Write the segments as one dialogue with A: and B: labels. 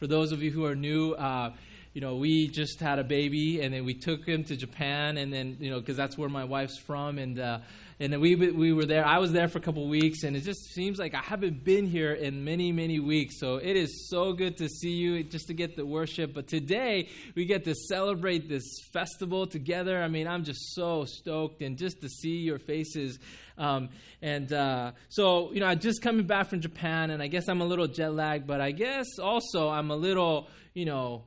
A: for those of you who are new, uh, you know, we just had a baby, and then we took him to Japan, and then you know, because that's where my wife's from, and uh, and we we were there. I was there for a couple weeks, and it just seems like I haven't been here in many many weeks. So it is so good to see you, just to get the worship. But today we get to celebrate this festival together. I mean, I'm just so stoked, and just to see your faces. Um, and uh, so, you know, I just coming back from Japan, and I guess I'm a little jet lagged, but I guess also I'm a little, you know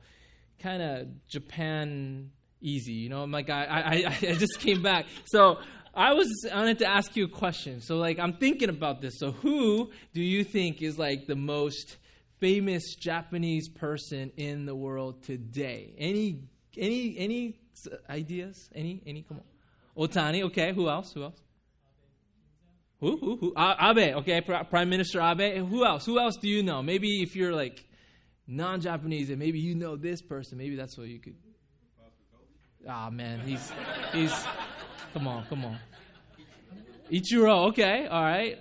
A: kind of Japan easy. You know, I'm like, I, I, I just came back. So I was, I wanted to ask you a question. So, like, I'm thinking about this. So, who do you think is like the most famous Japanese person in the world today? Any, any, any ideas? Any, any? Come on. Otani. Okay. Who else? Who else? Who? Who? Who? Abe. Okay. Prime Minister Abe. Who else? Who else do you know? Maybe if you're like non Japanese, and maybe you know this person, maybe that's what you could. Ah, oh, man, he's, he's, come on, come on. Ichiro, okay, all right.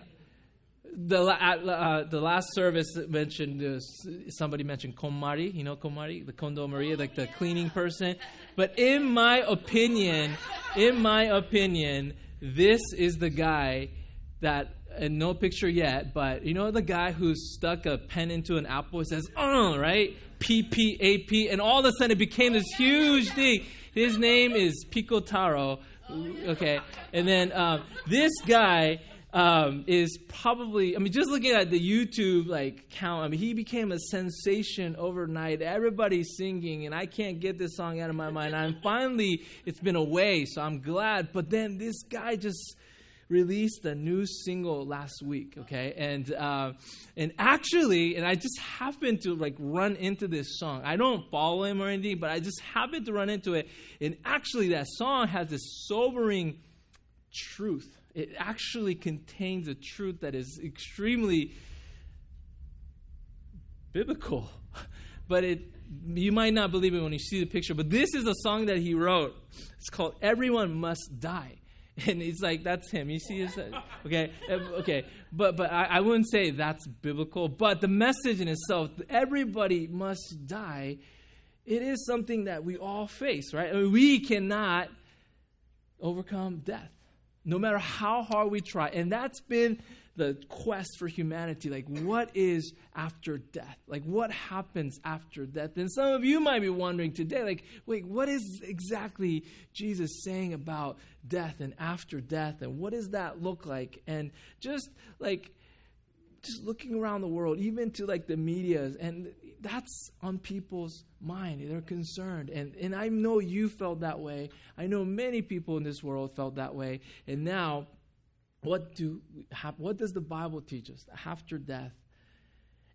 A: The, uh, the last service mentioned, uh, somebody mentioned KonMari, you know KonMari, the Kondo Maria, like the cleaning person. But in my opinion, in my opinion, this is the guy that and no picture yet, but you know the guy who stuck a pen into an apple and says, oh, right? P P A P, and all of a sudden it became this huge thing. His name is Pikotaro. Okay, and then um, this guy um, is probably, I mean, just looking at the YouTube like count, I mean, he became a sensation overnight. Everybody's singing, and I can't get this song out of my mind. I'm finally, it's been away, so I'm glad. But then this guy just released a new single last week, okay? And uh, and actually, and I just happened to like run into this song. I don't follow him or anything, but I just happened to run into it. And actually, that song has this sobering truth. It actually contains a truth that is extremely biblical. But it you might not believe it when you see the picture, but this is a song that he wrote. It's called Everyone Must Die. and he's like that's him. You see his okay um, okay. But but I, I, wouldn't say that's biblical but the message in itself everybody must die. It is something that we all face right? I mean, we cannot overcome death no matter how hard we try. And that's been the quest for humanity. Like, what is after death? Like, what happens after death? And some of you might be wondering today, like, wait, what is exactly Jesus saying about death and after death? And what does that look like? And just like, just looking around the world, even to like the media, and that's on people's mind. They're concerned. And, and I know you felt that way. I know many people in this world felt that way. And now, what, do what does the Bible teach us after death?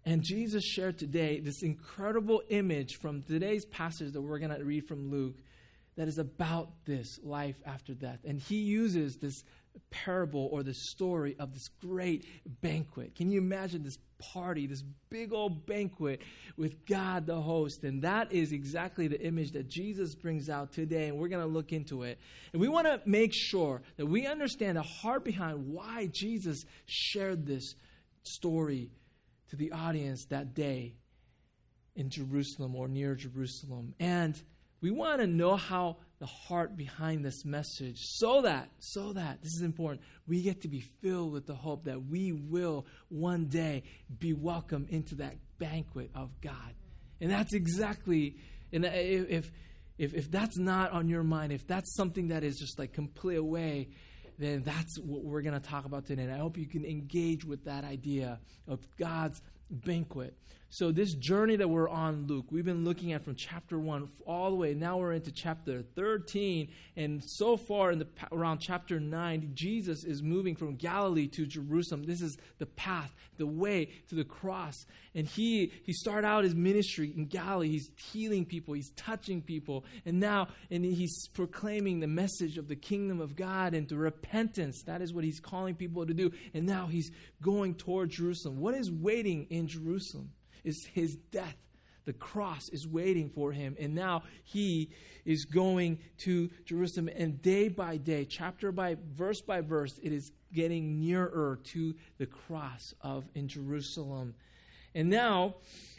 A: And Jesus shared today this incredible image from today's passage that we're going to read from Luke that is about this life after death. And he uses this parable or the story of this great banquet. Can you imagine this party, this big old banquet with God the host? And that is exactly the image that Jesus brings out today, and we're going to look into it. And we want to make sure that we understand the heart behind why Jesus shared this story to the audience that day in Jerusalem or near Jerusalem. And we want to know how the heart behind this message so that, so that, this is important, we get to be filled with the hope that we will one day be welcome into that banquet of God. And that's exactly, and if, if, if that's not on your mind, if that's something that is just like completely away, then that's what we're going to talk about today. And I hope you can engage with that idea of God's banquet. So, this journey that we're on, Luke, we've been looking at from chapter 1 all the way. Now we're into chapter 13. And so far, in the, around chapter 9, Jesus is moving from Galilee to Jerusalem. This is the path, the way to the cross. And he, he started out his ministry in Galilee. He's healing people, he's touching people. And now and he's proclaiming the message of the kingdom of God and the repentance. That is what he's calling people to do. And now he's going toward Jerusalem. What is waiting in Jerusalem? Is his death. The cross is waiting for him. And now he is going to Jerusalem. And day by day, chapter by verse by verse, it is getting nearer to the cross of in Jerusalem. And now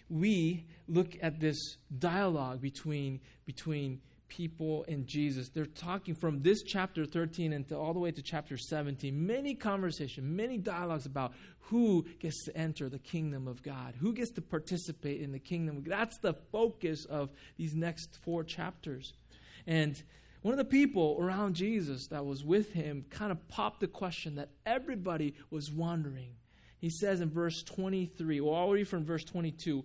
A: we look at this dialogue between, between people and Jesus. They're talking from this chapter 13 and all the way to chapter 17. Many conversation, many dialogues about who gets to enter the kingdom of God, who gets to participate in the kingdom. That's the focus of these next four chapters. And one of the people around Jesus that was with him kind of popped the question that everybody was wondering. He says in verse 23, well, I'll from verse 22.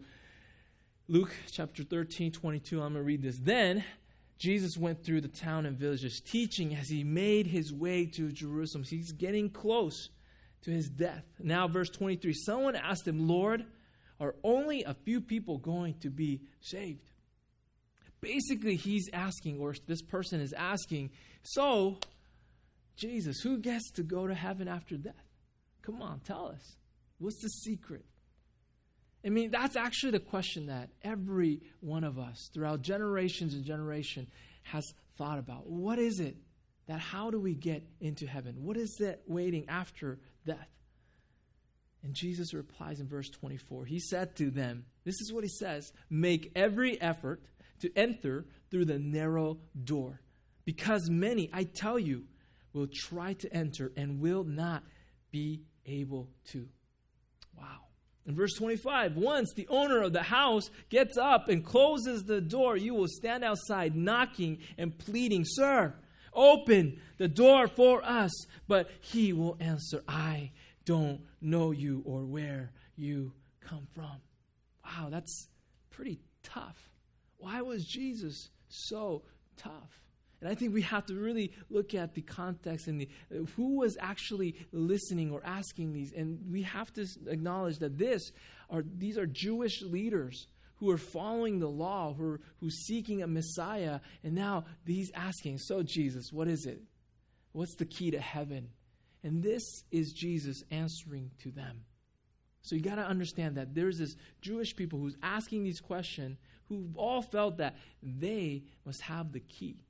A: Luke chapter 13, 22. I'm going to read this. Then Jesus went through the town and villages, teaching as he made his way to Jerusalem. He's getting close to his death. Now, verse 23 someone asked him, Lord, are only a few people going to be saved? Basically, he's asking, or this person is asking, so, Jesus, who gets to go to heaven after death? Come on, tell us. What's the secret? I mean, that's actually the question that every one of us throughout generations and generation has thought about. What is it that how do we get into heaven? What is that waiting after death? And Jesus replies in verse 24. He said to them, This is what he says Make every effort to enter through the narrow door, because many, I tell you, will try to enter and will not be able to. Wow. In verse 25, once the owner of the house gets up and closes the door, you will stand outside knocking and pleading, Sir, open the door for us. But he will answer, I don't know you or where you come from. Wow, that's pretty tough. Why was Jesus so tough? And I think we have to really look at the context and the, who was actually listening or asking these. And we have to acknowledge that this are, these are Jewish leaders who are following the law, who are who's seeking a Messiah. And now he's asking, So, Jesus, what is it? What's the key to heaven? And this is Jesus answering to them. So you got to understand that there's this Jewish people who's asking these questions who all felt that they must have the key.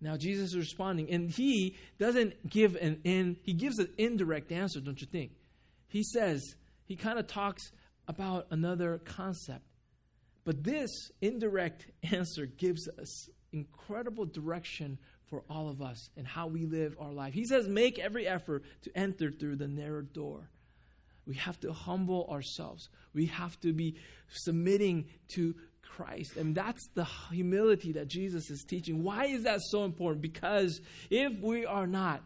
A: Now Jesus is responding, and he doesn't give an in, he gives an indirect answer, don't you think? He says, he kind of talks about another concept. But this indirect answer gives us incredible direction for all of us and how we live our life. He says, make every effort to enter through the narrow door. We have to humble ourselves. We have to be submitting to Christ. And that's the humility that Jesus is teaching. Why is that so important? Because if we are not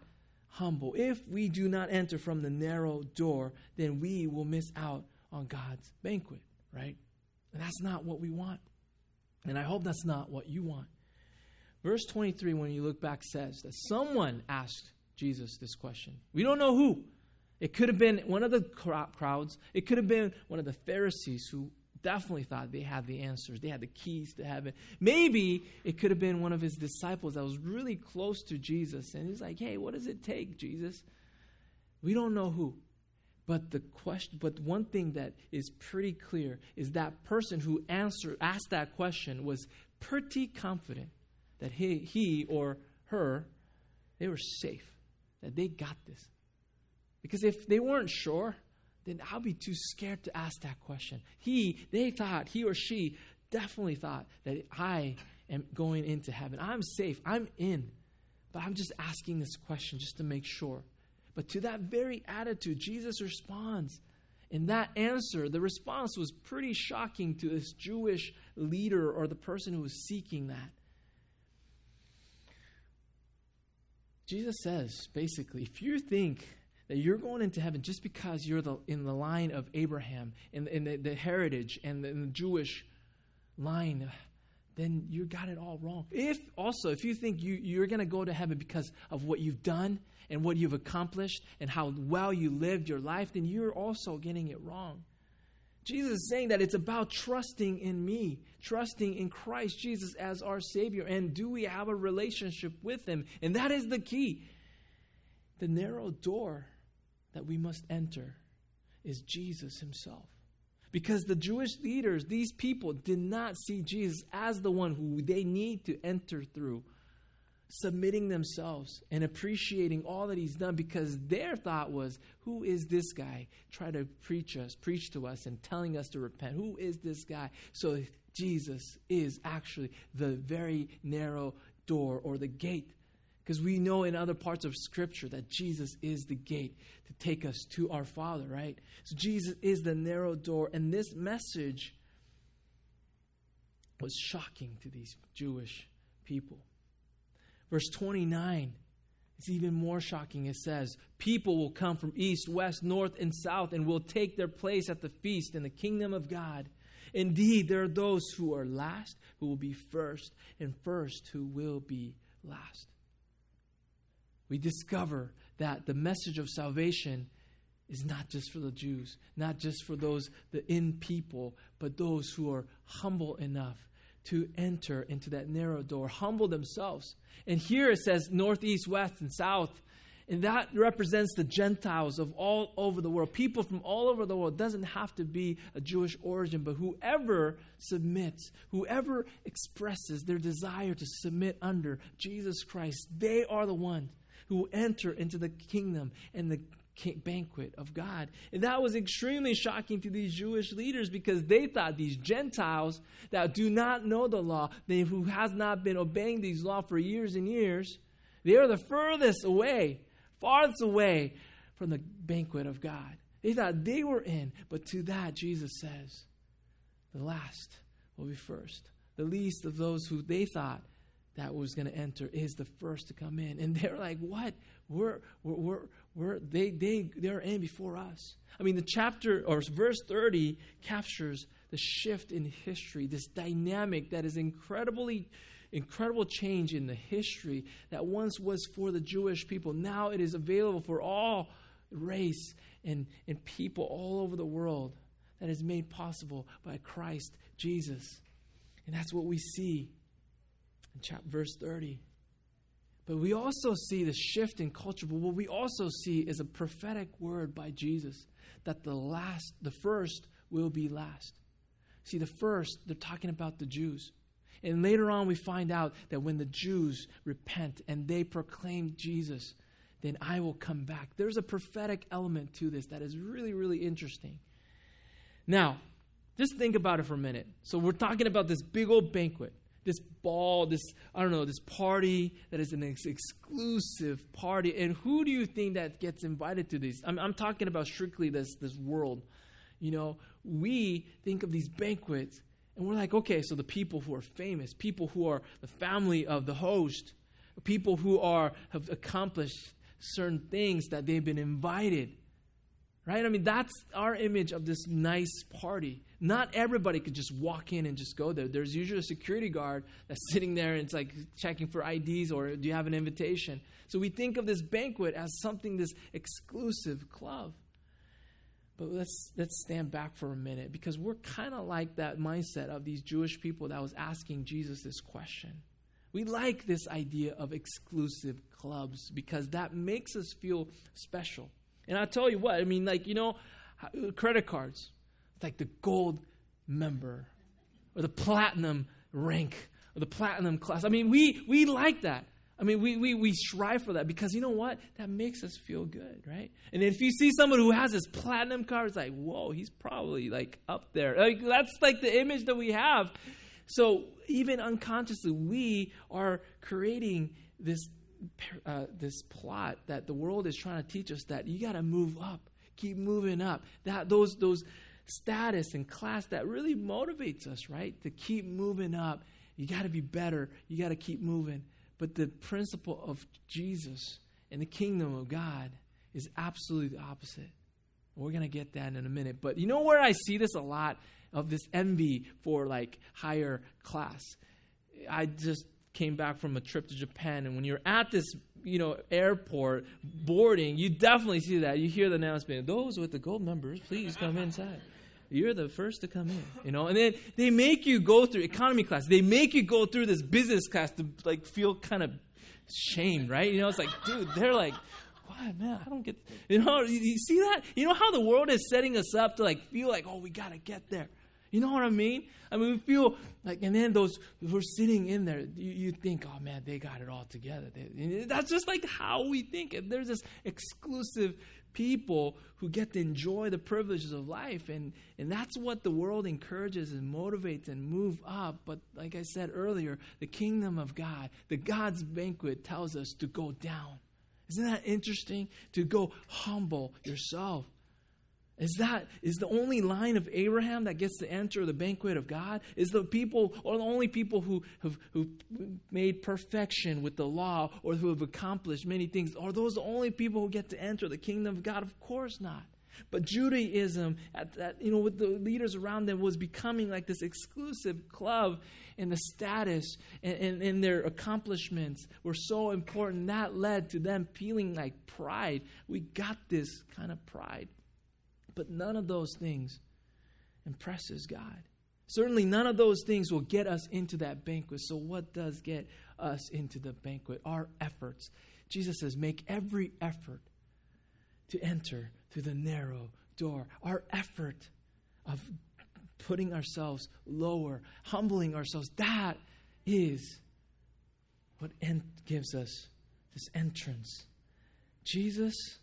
A: humble, if we do not enter from the narrow door, then we will miss out on God's banquet, right? And that's not what we want. And I hope that's not what you want. Verse 23, when you look back, says that someone asked Jesus this question. We don't know who. It could have been one of the crowds. It could have been one of the Pharisees who definitely thought they had the answers. They had the keys to heaven. Maybe it could have been one of his disciples that was really close to Jesus. And he's like, hey, what does it take, Jesus? We don't know who. But the question, but one thing that is pretty clear is that person who answered, asked that question was pretty confident that he, he or her, they were safe, that they got this. Because if they weren't sure, then I'll be too scared to ask that question. He, they thought, he or she definitely thought that I am going into heaven. I'm safe. I'm in. But I'm just asking this question just to make sure. But to that very attitude, Jesus responds. In that answer, the response was pretty shocking to this Jewish leader or the person who was seeking that. Jesus says, basically, if you think that you're going into heaven just because you're the, in the line of Abraham, in, in the, the, heritage and the, in the Jewish line, then you got it all wrong. If also, if you think you, you're going to go to heaven because of what you've done and what you've accomplished and how well you lived your life, then you're also getting it wrong. Jesus is saying that it's about trusting in me, trusting in Christ Jesus as our Savior. And do we have a relationship with Him? And that is the key. The narrow door that we must enter is Jesus himself. Because the Jewish leaders, these people, did not see Jesus as the one who they need to enter through. submitting themselves and appreciating all that he's done because their thought was, who is this guy trying to preach us, preach to us and telling us to repent? Who is this guy? So Jesus is actually the very narrow door or the gate. Because we know in other parts of Scripture that Jesus is the gate to take us to our Father, right? So Jesus is the narrow door. And this message was shocking to these Jewish people. Verse 29 is even more shocking. It says, People will come from east, west, north, and south and will take their place at the feast in the kingdom of God. Indeed, there are those who are last who will be first, and first who will be last. We discover that the message of salvation is not just for the Jews, not just for those, the in people, but those who are humble enough to enter into that narrow door, humble themselves. And here it says northeast, west, and south. And that represents the Gentiles of all over the world. People from all over the world. It doesn't have to be a Jewish origin, but whoever submits, whoever expresses their desire to submit under Jesus Christ, they are the ones who enter into the kingdom and the banquet of God. And that was extremely shocking to these Jewish leaders because they thought these Gentiles that do not know the law, they, who has not been obeying these laws for years and years, they are the furthest away, farthest away from the banquet of God. They thought they were in, but to that Jesus says, the last will be first. The least of those who they thought that was going to enter is the first to come in. And they're like, what? We're, we're, we're, we're, they, they, they're in before us. I mean, the chapter or verse 30 captures the shift in history, this dynamic that is incredibly incredible change in the history that once was for the Jewish people. Now it is available for all race and, and people all over the world that is made possible by Christ Jesus. And that's what we see in chapter, verse 30. But we also see the shift in culture. But what we also see is a prophetic word by Jesus that the last, the first will be last. See, the first, they're talking about the Jews. And later on, we find out that when the Jews repent and they proclaim Jesus, then I will come back. There's a prophetic element to this that is really, really interesting. Now, just think about it for a minute. So, we're talking about this big old banquet this ball, this, I don't know, this party that is an ex- exclusive party. And who do you think that gets invited to these? I'm, I'm talking about strictly this, this world. You know, we think of these banquets and we're like, okay, so the people who are famous, people who are the family of the host, people who are have accomplished certain things that they've been invited. Right? I mean, that's our image of this nice party. Not everybody could just walk in and just go there. There's usually a security guard that's sitting there and it's like checking for IDs or do you have an invitation? So we think of this banquet as something, this exclusive club. But let's, let's stand back for a minute because we're kind of like that mindset of these Jewish people that was asking Jesus this question. We like this idea of exclusive clubs because that makes us feel special. And I'll tell you what, I mean, like, you know, credit cards, it's like the gold member or the platinum rank or the platinum class. I mean, we, we like that. I mean, we, we, we strive for that because you know what? That makes us feel good, right? And if you see someone who has this platinum card, it's like, whoa, he's probably like up there. Like that's like the image that we have. So even unconsciously, we are creating this uh, this plot that the world is trying to teach us that you got to move up, keep moving up. That those those status and class that really motivates us, right? To keep moving up. You got to be better. You got to keep moving. But the principle of Jesus and the kingdom of God is absolutely the opposite. We're going to get that in a minute. But you know where I see this a lot of this envy for like higher class? I just came back from a trip to Japan, and when you're at this, you know, airport boarding, you definitely see that. You hear the announcement: "Those with the gold members, please come inside." You're the first to come in, you know. And then they make you go through economy class. They make you go through this business class to like feel kind of shamed, right? You know, it's like, dude, they're like, what, man? I don't get, you know. You see that? You know how the world is setting us up to like feel like, oh, we gotta get there. You know what I mean? I mean, we feel like, and then those who are sitting in there, you, you think, oh man, they got it all together. They, that's just like how we think. There's this exclusive people who get to enjoy the privileges of life. And, and that's what the world encourages and motivates and move up. But like I said earlier, the kingdom of God, the God's banquet tells us to go down. Isn't that interesting? To go humble yourself. Is that is the only line of Abraham that gets to enter the banquet of God? Is the people or the only people who have who made perfection with the law or who have accomplished many things? Are those the only people who get to enter the kingdom of God? Of course not. But Judaism, at that, you know, with the leaders around them, was becoming like this exclusive club, and the status and, and, and their accomplishments were so important. That led to them feeling like pride. We got this kind of pride. But none of those things impresses God. Certainly, none of those things will get us into that banquet. So, what does get us into the banquet? Our efforts. Jesus says, make every effort to enter through the narrow door. Our effort of putting ourselves lower, humbling ourselves, that is what gives us this entrance. Jesus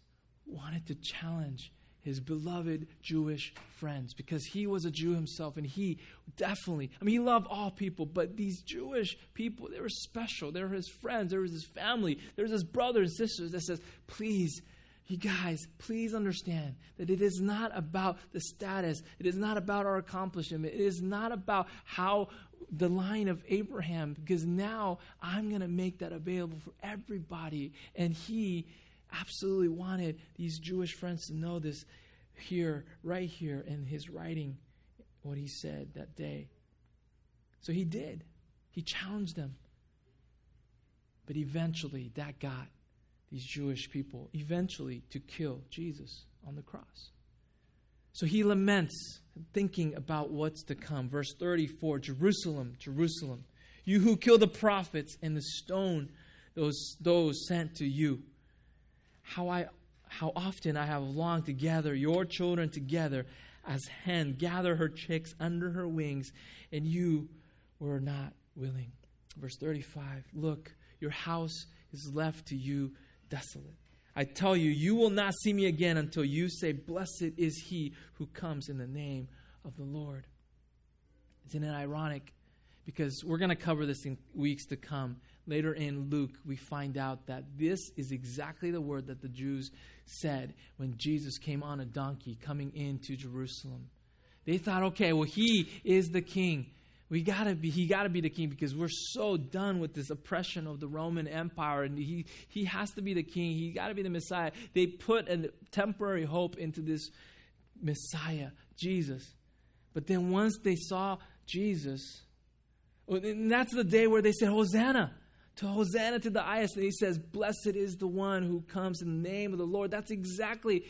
A: wanted to challenge his beloved Jewish friends because he was a Jew himself and he definitely, I mean, he loved all people, but these Jewish people, they were special. They were his friends, there was his family, there was his brothers and sisters that says, please, you guys, please understand that it is not about the status, it is not about our accomplishment, it is not about how the line of Abraham, because now I'm going to make that available for everybody. And he absolutely wanted these Jewish friends to know this here, right here in his writing, what he said that day. So he did. He challenged them. But eventually, that got these Jewish people eventually to kill Jesus on the cross. So he laments, thinking about what's to come. Verse 34 Jerusalem, Jerusalem, you who kill the prophets and the stone those, those sent to you how I how often I have longed to gather your children together as hen gather her chicks under her wings, and you were not willing. Verse 35 Look, your house is left to you desolate. I tell you, you will not see me again until you say, Blessed is he who comes in the name of the Lord. Isn't it ironic? Because we're going to cover this in weeks to come later in Luke, we find out that this is exactly the word that the Jews said when Jesus came on a donkey coming into Jerusalem. They thought, okay, well, he is the king. We gotta be, he gotta be the king because we're so done with this oppression of the Roman Empire, and he, he has to be the king. He gotta be the Messiah. They put a temporary hope into this Messiah, Jesus. But then once they saw Jesus, and that's the day where they said, Hosanna to Hosanna to the highest. And he says, Blessed is the one who comes in the name of the Lord. That's exactly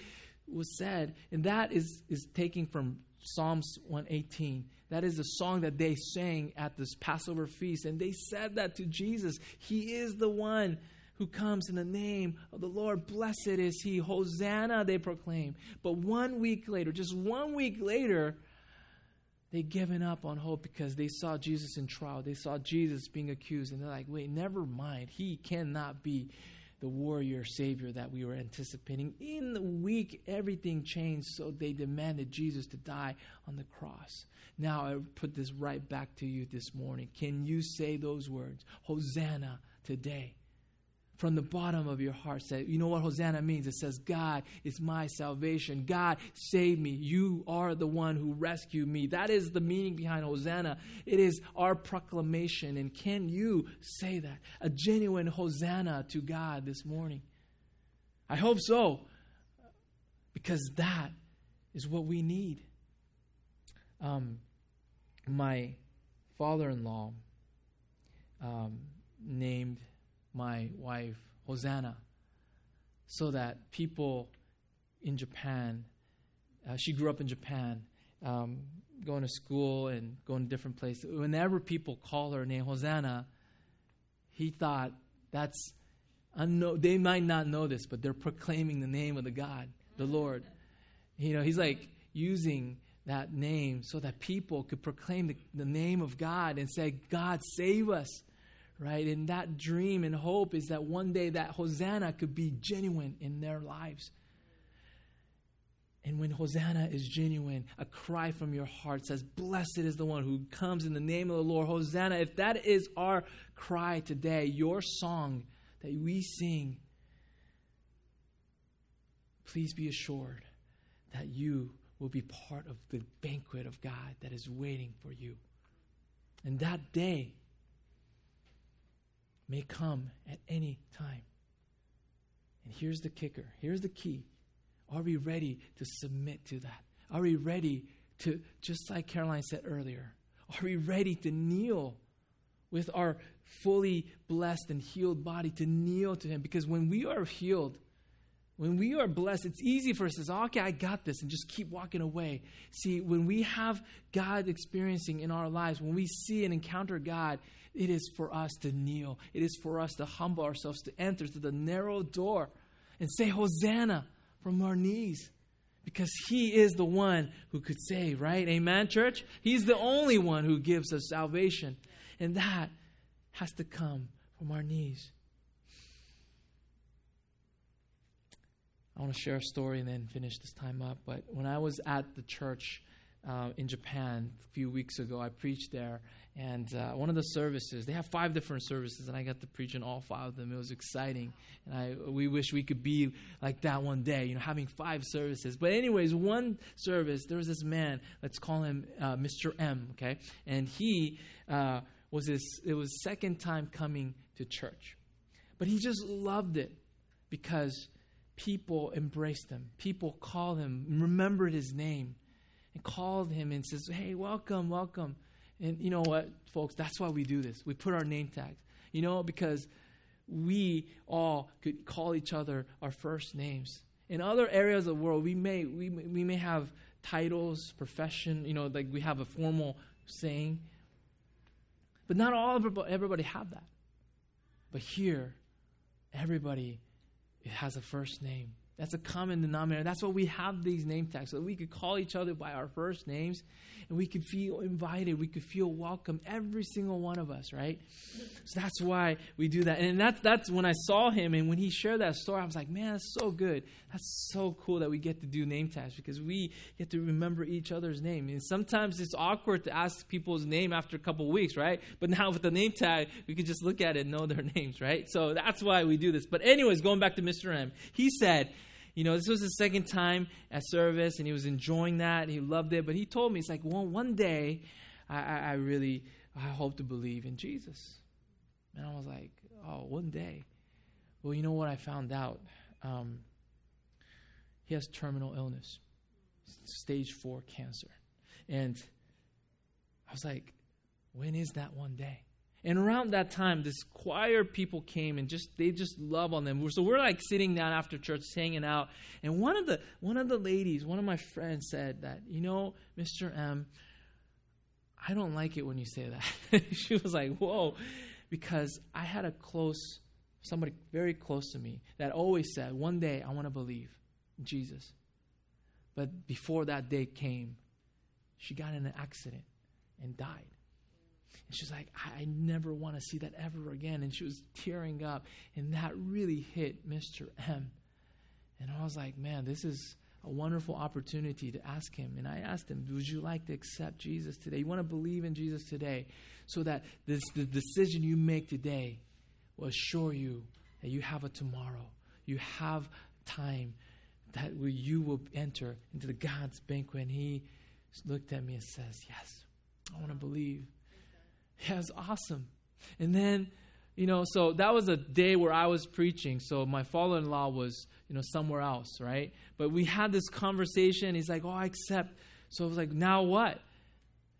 A: was said. And that is, is taking from Psalms 118. That is the song that they sang at this Passover feast. And they said that to Jesus. He is the one who comes in the name of the Lord. Blessed is he. Hosanna, they proclaim. But one week later, just one week later, they given up on hope because they saw Jesus in trial. They saw Jesus being accused, and they're like, wait, never mind. He cannot be the warrior savior that we were anticipating. In the week, everything changed, so they demanded Jesus to die on the cross. Now, I put this right back to you this morning. Can you say those words? Hosanna today from the bottom of your heart say, you know what Hosanna means? It says, God is my salvation. God save me. You are the one who rescued me. That is the meaning behind Hosanna. It is our proclamation. And can you say that? A genuine Hosanna to God this morning? I hope so, because that is what we need. Um, my father in law um, named my wife, Hosanna, so that people in Japan, uh, she grew up in Japan, um, going to school and going to different places. Whenever people call her name Hosanna, he thought that's unknown. They might not know this, but they're proclaiming the name of the God, the Lord. You know, he's like using that name so that people could proclaim the, the name of God and say, God, save us. Right? And that dream and hope is that one day that Hosanna could be genuine in their lives. And when Hosanna is genuine, a cry from your heart says, Blessed is the one who comes in the name of the Lord. Hosanna. If that is our cry today, your song that we sing, please be assured that you will be part of the banquet of God that is waiting for you. And that day may come at any time. And here's the kicker here's the key. Are we ready to submit to that? Are we ready to, just like Caroline said earlier, are we ready to kneel with our fully blessed and healed body to kneel to Him? Because when we are healed, when we are blessed, it's easy for us to say, okay, I got this, and just keep walking away. See, when we have God experiencing in our lives, when we see and encounter God, it is for us to kneel. It is for us to humble ourselves, to enter through the narrow door and say, Hosanna from our knees. Because He is the one who could save, right? Amen, church? He's the only one who gives us salvation. And that has to come from our knees. I want to share a story and then finish this time up. But when I was at the church uh, in Japan a few weeks ago, I preached there. And uh, one of the services, they have five different services, and I got to preach in all five of them. It was exciting. And I, we wish we could be like that one day, you know, having five services. But, anyways, one service, there was this man, let's call him uh, Mr. M, okay? And he uh, was his, it was second time coming to church. But he just loved it because people embraced him. People called him, remembered his name, and called him and says, Hey, welcome, welcome. And you know what, folks? That's why we do this. We put our name tags. You know, because we all could call each other our first names. In other areas of the world, we may we, we may have titles, profession, you know, like we have a formal saying. But not all everybody have that. But here, everybody it has a first name. That's a common denominator. That's why we have these name tags, so that we could call each other by our first names and we could feel invited. We could feel welcome, every single one of us, right? So that's why we do that. And that's, that's when I saw him and when he shared that story, I was like, man, that's so good. That's so cool that we get to do name tags because we get to remember each other's name. And sometimes it's awkward to ask people's name after a couple weeks, right? But now with the name tag, we can just look at it and know their names, right? So that's why we do this. But, anyways, going back to Mr. M, he said, you know, this was his second time at service, and he was enjoying that. He loved it. But he told me, it's like, well, one day, I, I, I really, I hope to believe in Jesus. And I was like, oh, one day. Well, you know what I found out? Um, he has terminal illness, stage four cancer. And I was like, when is that one day? And around that time, this choir people came and just they just love on them. So we're like sitting down after church, hanging out. And one of the one of the ladies, one of my friends, said that, you know, Mr. M, I don't like it when you say that. she was like, whoa, because I had a close somebody very close to me that always said, one day I want to believe in Jesus. But before that day came, she got in an accident and died. And she's like, I, I never want to see that ever again. And she was tearing up. And that really hit Mr. M. And I was like, man, this is a wonderful opportunity to ask him. And I asked him, Would you like to accept Jesus today? You want to believe in Jesus today so that this, the decision you make today will assure you that you have a tomorrow. You have time that you will enter into the God's banquet. And he looked at me and says, Yes, I want to believe. Yeah, it's awesome. And then, you know, so that was a day where I was preaching. So my father in law was, you know, somewhere else, right? But we had this conversation. He's like, oh, I accept. So I was like, now what?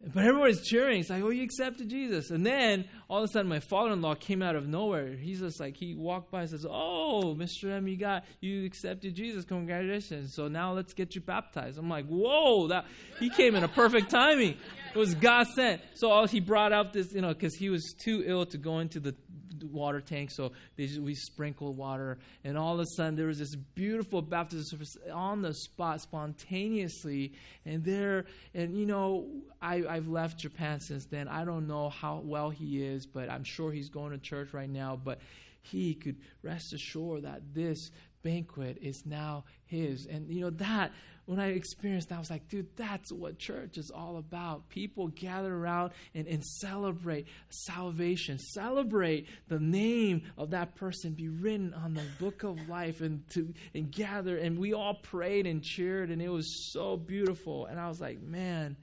A: But everybody's cheering. It's like, oh, you accepted Jesus. And then all of a sudden, my father-in-law came out of nowhere. He's just like, he walked by and says, oh, Mr. M, you got, you accepted Jesus. Congratulations. So now let's get you baptized. I'm like, whoa, that he came in a perfect timing. It was God sent. So all, he brought out this, you know, because he was too ill to go into the water tank, so just, we sprinkled water. And all of a sudden, there was this beautiful baptism service on the spot, spontaneously. And there, and you know, I, I've left Japan since then. I don't know how well he is, but I'm sure he's going to church right now. But he could rest assured that this banquet is now his. And you know, that when I experienced that, I was like, dude, that's what church is all about. People gather around and, and celebrate salvation, celebrate the name of that person be written on the book of life and to and gather. And we all prayed and cheered, and it was so beautiful. And I was like, man,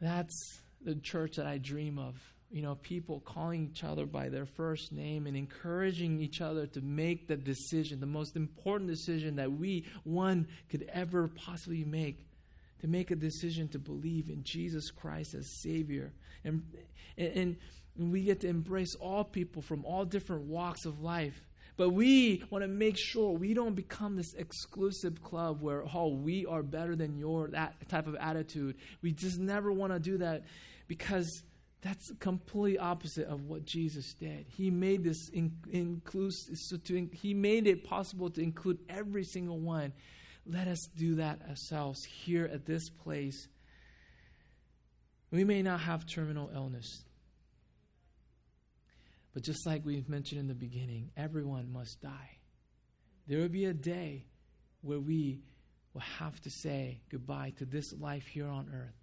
A: that's the church that I dream of you know, people calling each other by their first name and encouraging each other to make the decision, the most important decision that we, one, could ever possibly make, to make a decision to believe in Jesus Christ as Savior. And, and, and we get to embrace all people from all different walks of life. But we want to make sure we don't become this exclusive club where, oh, we are better than your, that type of attitude. We just never want to do that because that's completely opposite of what Jesus did. He made this in, inclusive, so to, he made it possible to include every single one. Let us do that ourselves here at this place. We may not have terminal illness, but just like we've mentioned in the beginning, everyone must die. There will be a day where we will have to say goodbye to this life here on earth.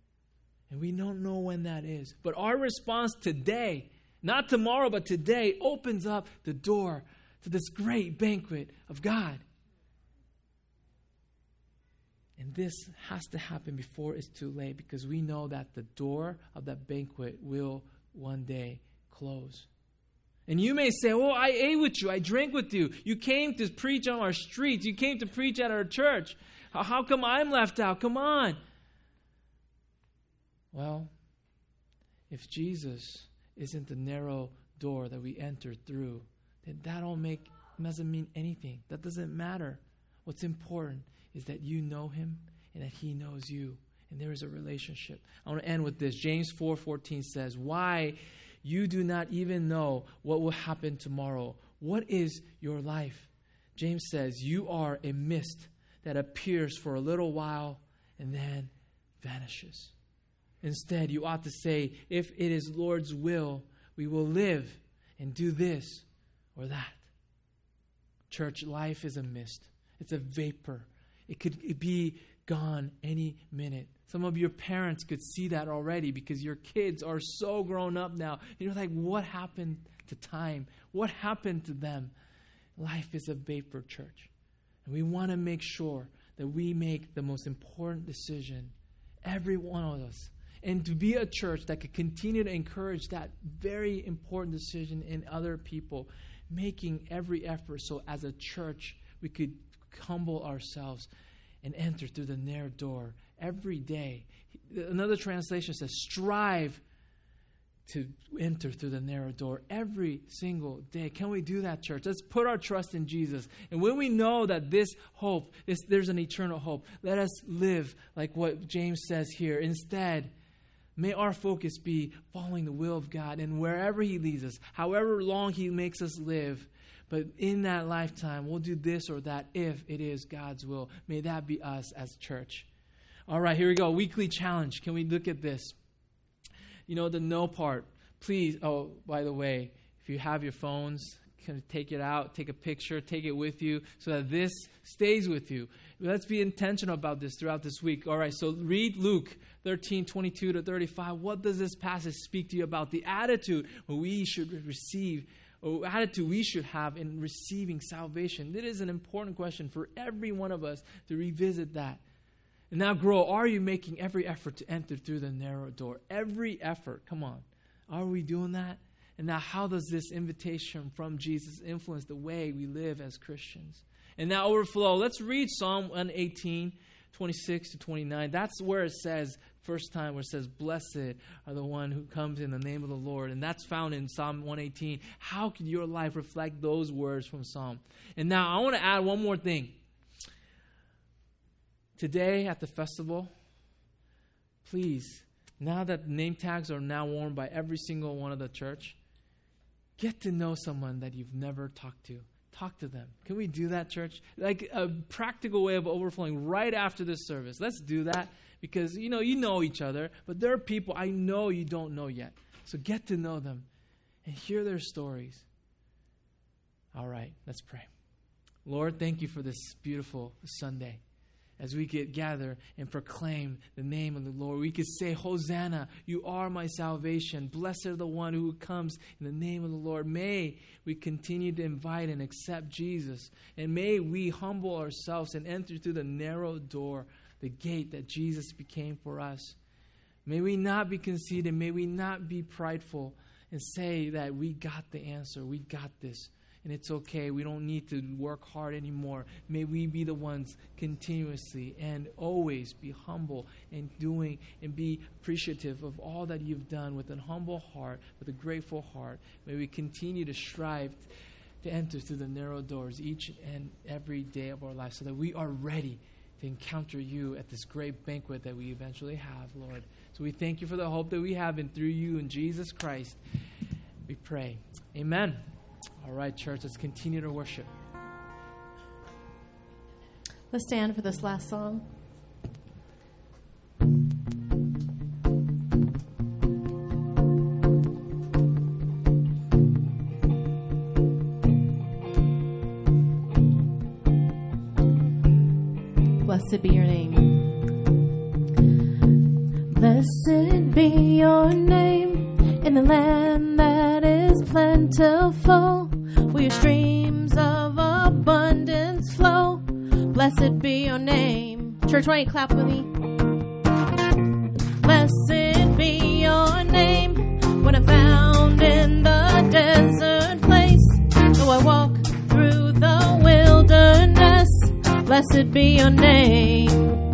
A: And we don't know when that is. But our response today, not tomorrow, but today, opens up the door to this great banquet of God. And this has to happen before it's too late because we know that the door of that banquet will one day close. And you may say, Oh, I ate with you, I drank with you. You came to preach on our streets, you came to preach at our church. How come I'm left out? Come on. Well, if Jesus isn't the narrow door that we enter through, then that don't make doesn't mean anything. That doesn't matter. What's important is that you know him and that he knows you. And there is a relationship. I want to end with this. James 4:14 says, "Why you do not even know what will happen tomorrow. What is your life?" James says, "You are a mist that appears for a little while and then vanishes." Instead, you ought to say, if it is Lord's will, we will live and do this or that. Church life is a mist, it's a vapor. It could be gone any minute. Some of your parents could see that already because your kids are so grown up now. You're like, what happened to time? What happened to them? Life is a vapor, church. And we want to make sure that we make the most important decision, every one of us, and to be a church that could continue to encourage that very important decision in other people, making every effort so as a church we could humble ourselves and enter through the narrow door every day. Another translation says, strive to enter through the narrow door every single day. Can we do that, church? Let's put our trust in Jesus. And when we know that this hope, there's an eternal hope, let us live like what James says here. Instead, May our focus be following the will of God and wherever He leads us, however long He makes us live. But in that lifetime, we'll do this or that if it is God's will. May that be us as church. All right, here we go. Weekly challenge. Can we look at this? You know, the no part. Please, oh, by the way, if you have your phones, can take it out, take a picture, take it with you so that this stays with you. Let's be intentional about this throughout this week. All right, so read Luke 13, 22 to 35. What does this passage speak to you about? The attitude we should receive, or attitude we should have in receiving salvation. It is an important question for every one of us to revisit that. And now, grow. Are you making every effort to enter through the narrow door? Every effort. Come on. Are we doing that? And now, how does this invitation from Jesus influence the way we live as Christians? And now, overflow. Let's read Psalm 118, 26 to 29. That's where it says, first time, where it says, Blessed are the one who comes in the name of the Lord. And that's found in Psalm 118. How can your life reflect those words from Psalm? And now, I want to add one more thing. Today at the festival, please, now that name tags are now worn by every single one of the church, get to know someone that you've never talked to. Talk to them. Can we do that, church? Like a practical way of overflowing right after this service. Let's do that because you know you know each other, but there are people I know you don't know yet. So get to know them and hear their stories. All right, let's pray. Lord, thank you for this beautiful Sunday as we get gather and proclaim the name of the Lord. We could say, Hosanna, you are my salvation. Blessed are the one who comes in the name of the Lord. May we continue to invite and accept Jesus. And may we humble ourselves and enter through the narrow door, the gate that Jesus became for us. May we not be conceited. May we not be prideful and say that we got the answer. We got this and it's okay. We don't need to work hard anymore. May we be the ones continuously and always be humble and doing and be appreciative of all that you've done with an humble heart, with a grateful heart. May we continue to strive to enter through the narrow doors each and every day of our life so that we are ready to encounter you at this great banquet that we eventually have, Lord. So we thank you for the hope that we have and through you in Jesus Christ. We pray. Amen. All right, church, let's continue to worship.
B: Let's stand for this last song. Be your name. Church, why you clap with me? Blessed be your name when I'm found in the desert place. Though I walk through the wilderness, blessed be your name.